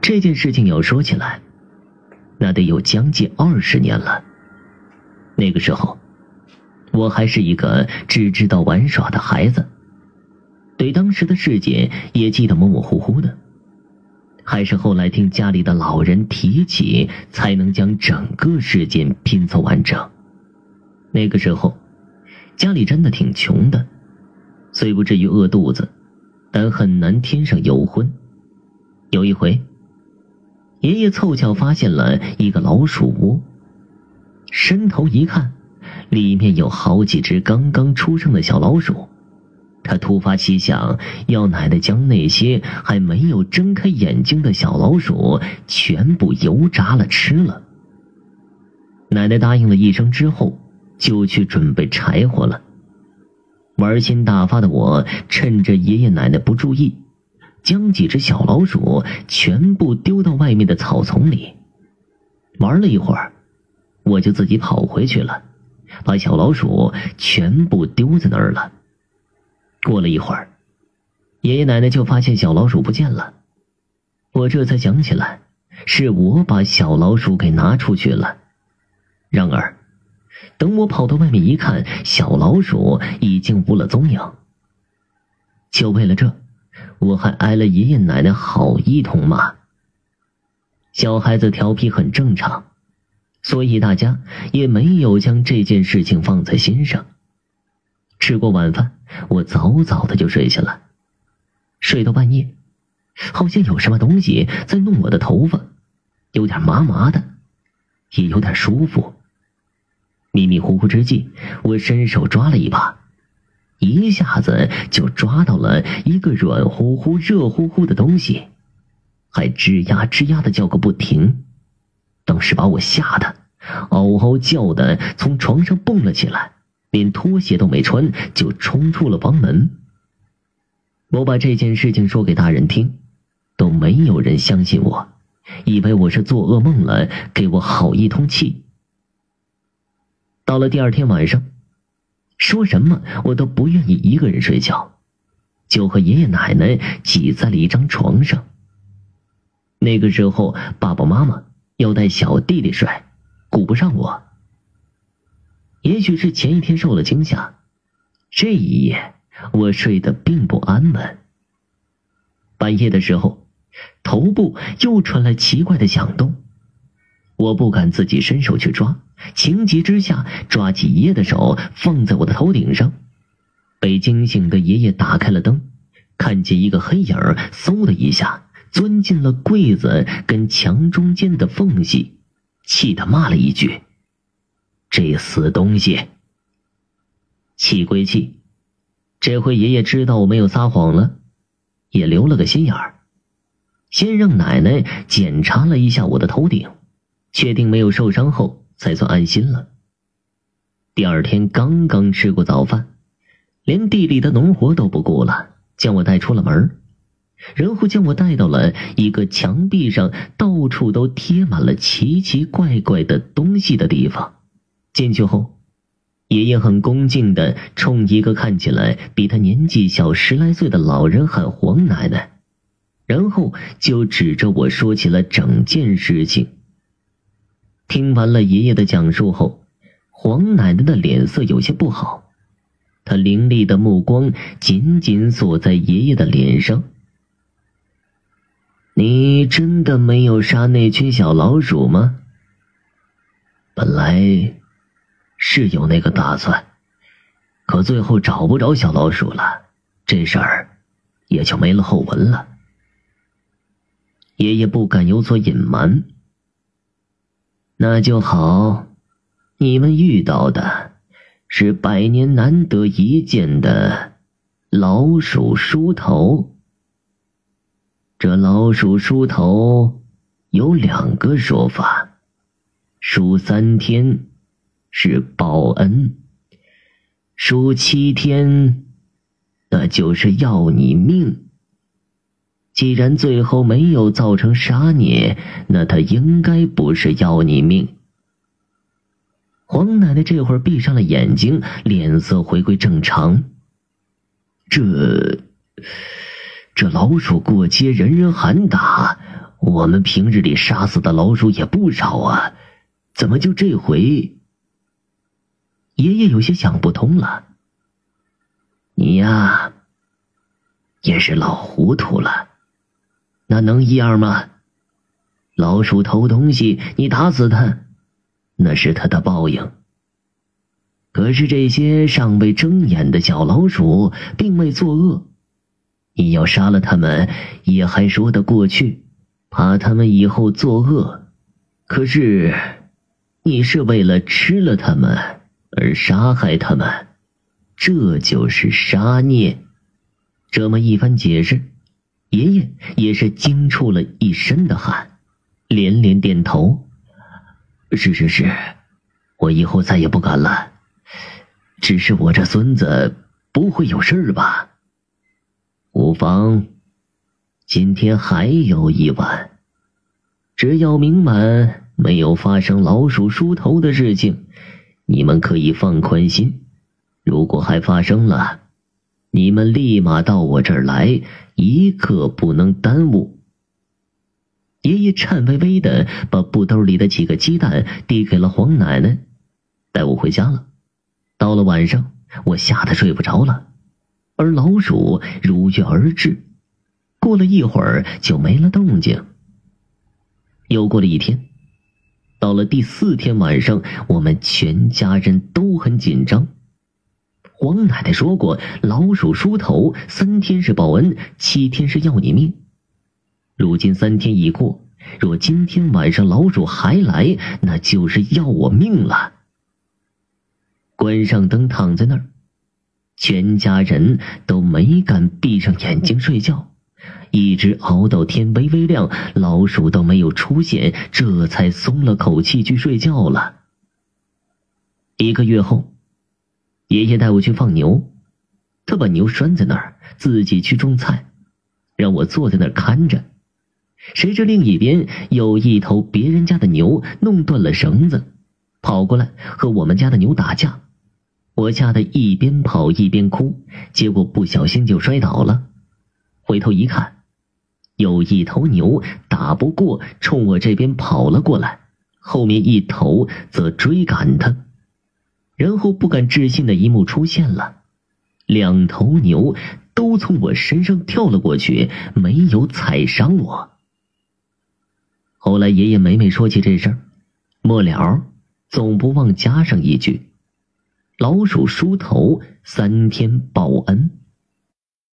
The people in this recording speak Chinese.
这件事情要说起来，那得有将近二十年了。那个时候，我还是一个只知道玩耍的孩子，对当时的事件也记得模模糊糊的。还是后来听家里的老人提起，才能将整个事件拼凑完整。那个时候，家里真的挺穷的，虽不至于饿肚子，但很难添上油荤。有一回，爷爷凑巧发现了一个老鼠窝，伸头一看，里面有好几只刚刚出生的小老鼠。他突发奇想，要奶奶将那些还没有睁开眼睛的小老鼠全部油炸了吃了。奶奶答应了一声之后，就去准备柴火了。玩心大发的我，趁着爷爷奶奶不注意，将几只小老鼠全部丢到外面的草丛里。玩了一会儿，我就自己跑回去了，把小老鼠全部丢在那儿了。过了一会儿，爷爷奶奶就发现小老鼠不见了。我这才想起来，是我把小老鼠给拿出去了。然而，等我跑到外面一看，小老鼠已经无了踪影。就为了这，我还挨了爷爷奶奶好一通骂。小孩子调皮很正常，所以大家也没有将这件事情放在心上。吃过晚饭。我早早的就睡下了，睡到半夜，好像有什么东西在弄我的头发，有点麻麻的，也有点舒服。迷迷糊糊之际，我伸手抓了一把，一下子就抓到了一个软乎乎、热乎乎的东西，还吱呀吱呀的叫个不停。当时把我吓得嗷嗷叫的从床上蹦了起来。连拖鞋都没穿，就冲出了房门。我把这件事情说给大人听，都没有人相信我，以为我是做噩梦了，给我好一通气。到了第二天晚上，说什么我都不愿意一个人睡觉，就和爷爷奶奶挤在了一张床上。那个时候，爸爸妈妈要带小弟弟睡，顾不上我。也许是前一天受了惊吓，这一夜我睡得并不安稳。半夜的时候，头部又传来奇怪的响动，我不敢自己伸手去抓，情急之下抓起爷爷的手放在我的头顶上。被惊醒的爷爷打开了灯，看见一个黑影儿，嗖的一下钻进了柜子跟墙中间的缝隙，气得骂了一句。这死东西！气归气，这回爷爷知道我没有撒谎了，也留了个心眼儿，先让奶奶检查了一下我的头顶，确定没有受伤后，才算安心了。第二天刚刚吃过早饭，连地里的农活都不顾了，将我带出了门然后将我带到了一个墙壁上到处都贴满了奇奇怪怪的东西的地方。进去后，爷爷很恭敬的冲一个看起来比他年纪小十来岁的老人喊“黄奶奶”，然后就指着我说起了整件事情。听完了爷爷的讲述后，黄奶奶的脸色有些不好，她凌厉的目光紧紧锁在爷爷的脸上。你真的没有杀那群小老鼠吗？本来。是有那个打算，可最后找不着小老鼠了，这事儿也就没了后文了。爷爷不敢有所隐瞒。那就好，你们遇到的是百年难得一见的老鼠梳头。这老鼠梳头有两个说法，梳三天。是报恩，梳七天，那就是要你命。既然最后没有造成杀孽，那他应该不是要你命。黄奶奶这会儿闭上了眼睛，脸色回归正常。这这老鼠过街，人人喊打，我们平日里杀死的老鼠也不少啊，怎么就这回？爷爷有些想不通了。你呀，也是老糊涂了，那能一样吗？老鼠偷东西，你打死它，那是它的报应。可是这些尚未睁眼的小老鼠并未作恶，你要杀了它们也还说得过去，怕它们以后作恶。可是，你是为了吃了它们而杀害它们，这就是杀孽。这么一番解释，爷爷也是惊出了一身的汗，连连点头：“是是是，我以后再也不敢了。”只是我这孙子不会有事吧？无妨，今天还有一晚，只要明晚没有发生老鼠梳头的事情，你们可以放宽心。如果还发生了，你们立马到我这儿来，一刻不能耽误。爷爷颤巍巍的把布兜里的几个鸡蛋递给了黄奶奶，带我回家了。到了晚上，我吓得睡不着了，而老鼠如约而至，过了一会儿就没了动静。又过了一天，到了第四天晚上，我们全家人都很紧张。黄奶奶说过，老鼠梳头三天是报恩，七天是要你命。如今三天已过，若今天晚上老鼠还来，那就是要我命了。关上灯，躺在那儿，全家人都没敢闭上眼睛睡觉，一直熬到天微微亮，老鼠都没有出现，这才松了口气去睡觉了。一个月后，爷爷带我去放牛，他把牛拴在那儿，自己去种菜，让我坐在那儿看着。谁知另一边有一头别人家的牛弄断了绳子，跑过来和我们家的牛打架。我吓得一边跑一边哭，结果不小心就摔倒了。回头一看，有一头牛打不过，冲我这边跑了过来，后面一头则追赶他。然后不敢置信的一幕出现了：两头牛都从我身上跳了过去，没有踩伤我。后来爷爷每每说起这事儿，末了总不忘加上一句。老鼠梳头，三天报恩。